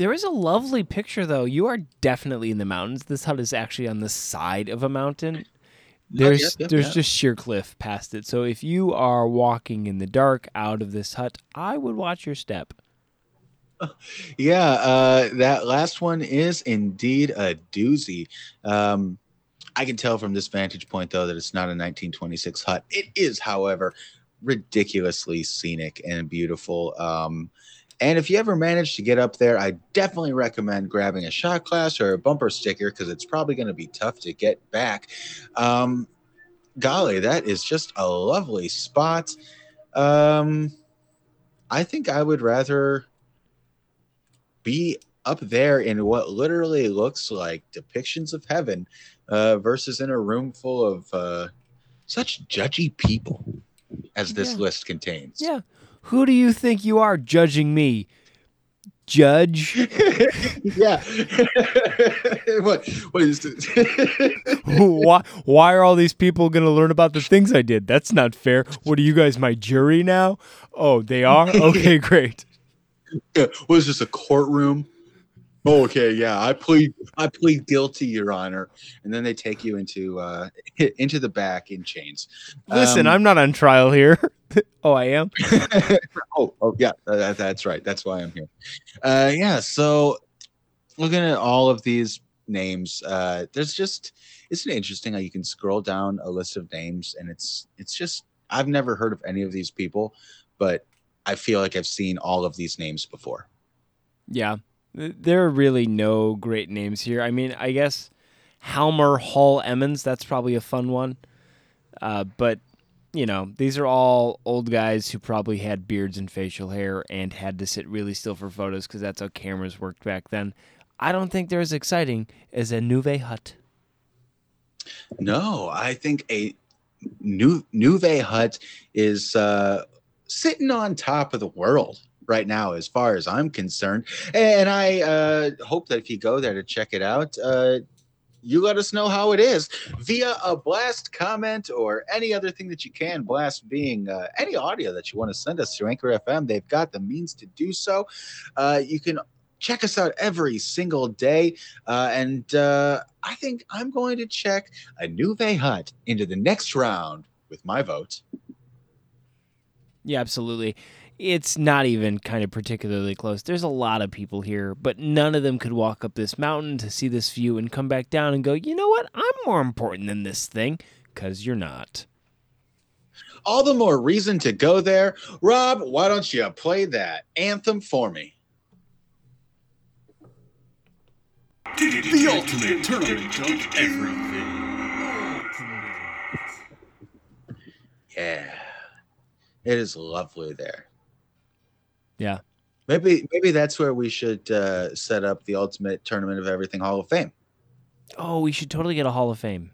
There is a lovely picture, though. You are definitely in the mountains. This hut is actually on the side of a mountain. There's there's just sheer cliff past it. So if you are walking in the dark out of this hut, I would watch your step. [laughs] Yeah, uh, that last one is indeed a doozy. Um, I can tell from this vantage point, though, that it's not a 1926 hut. It is, however, ridiculously scenic and beautiful. Um, and if you ever manage to get up there, I definitely recommend grabbing a shot glass or a bumper sticker because it's probably going to be tough to get back. Um, golly, that is just a lovely spot. Um, I think I would rather be up there in what literally looks like depictions of heaven uh, versus in a room full of uh, such judgy people as this Yeah. list contains. Yeah. Who do you think you are judging me? Judge? [laughs] yeah. [laughs] what? What is this? [laughs] why why are all these people going to learn about the things I did? That's not fair. What are you guys my jury now? Oh, they are? Okay, great. Yeah, what is this? A courtroom? Oh, okay, yeah. I plead. I plead guilty, Your Honor. And then they take you into uh, [laughs] into the back in chains. Listen, Um, I'm not on trial here. [laughs] oh, I am. [laughs] oh, oh yeah, that, that's right. That's why I'm here. Uh, yeah. So looking at all of these names, uh, there's just isn't interesting how you can scroll down a list of names and it's it's just I've never heard of any of these people, but I feel like I've seen all of these names before. Yeah. Th- There are really no great names here. I mean, I guess Halmer Hull Emmons, that's probably a fun one. Uh, but, you know, these are all old guys who probably had beards and facial hair and had to sit really still for photos because that's how cameras worked back then. I don't think they're as exciting as a Neuve Hut. No, I think a Neuve Hut is uh, sitting on top of the world right now, as far as I'm concerned. And I uh, hope that if you go there to check it out, uh, you let us know how it is via a blast comment or any other thing that you can. Blast being uh, any audio that you want to send us to Anchor FM. They've got the means to do so. Uh, you can check us out every single day. Uh, and uh, I think I'm going to check a Neuve Hut into the next round with my vote. Yeah, absolutely. It's not even kind of particularly close. There's a lot of people here, but none of them could walk up this mountain to see this view and come back down and go, you know what? I'm more important than this thing. Because you're not. All the more reason to go there. Rob, why don't you play that anthem for me? The ultimate tournament of everything. Yeah, it is lovely there. Yeah. Maybe maybe that's where we should uh, set up the ultimate tournament of everything Hall of Fame. Oh, we should totally get a Hall of Fame.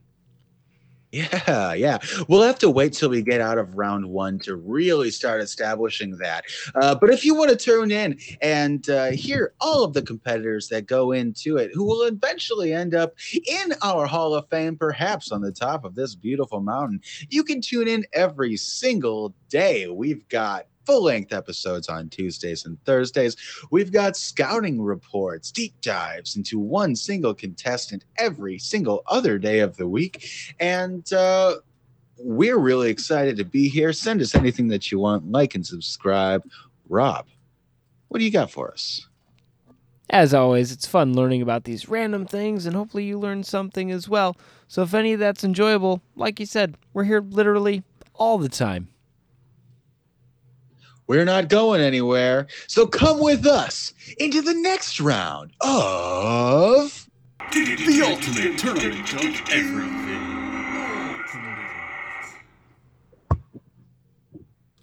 Yeah, yeah. We'll have to wait till we get out of round one to really start establishing that. Uh, but if you want to tune in and uh, hear all of the competitors that go into it, who will eventually end up in our Hall of Fame, perhaps on the top of this beautiful mountain, you can tune in every single day. We've got full length episodes on Tuesdays and Thursdays. We've got scouting reports, deep dives into one single contestant every single other day of the week. And uh, we're really excited to be here. Send us anything that you want, like and subscribe. Rob, what do you got for us? As always, it's fun learning about these random things, and hopefully you learn something as well. So if any of that's enjoyable, like you said, we're here literally all the time. We're not going anywhere. So come with us into the next round of. The ultimate tournament of everything.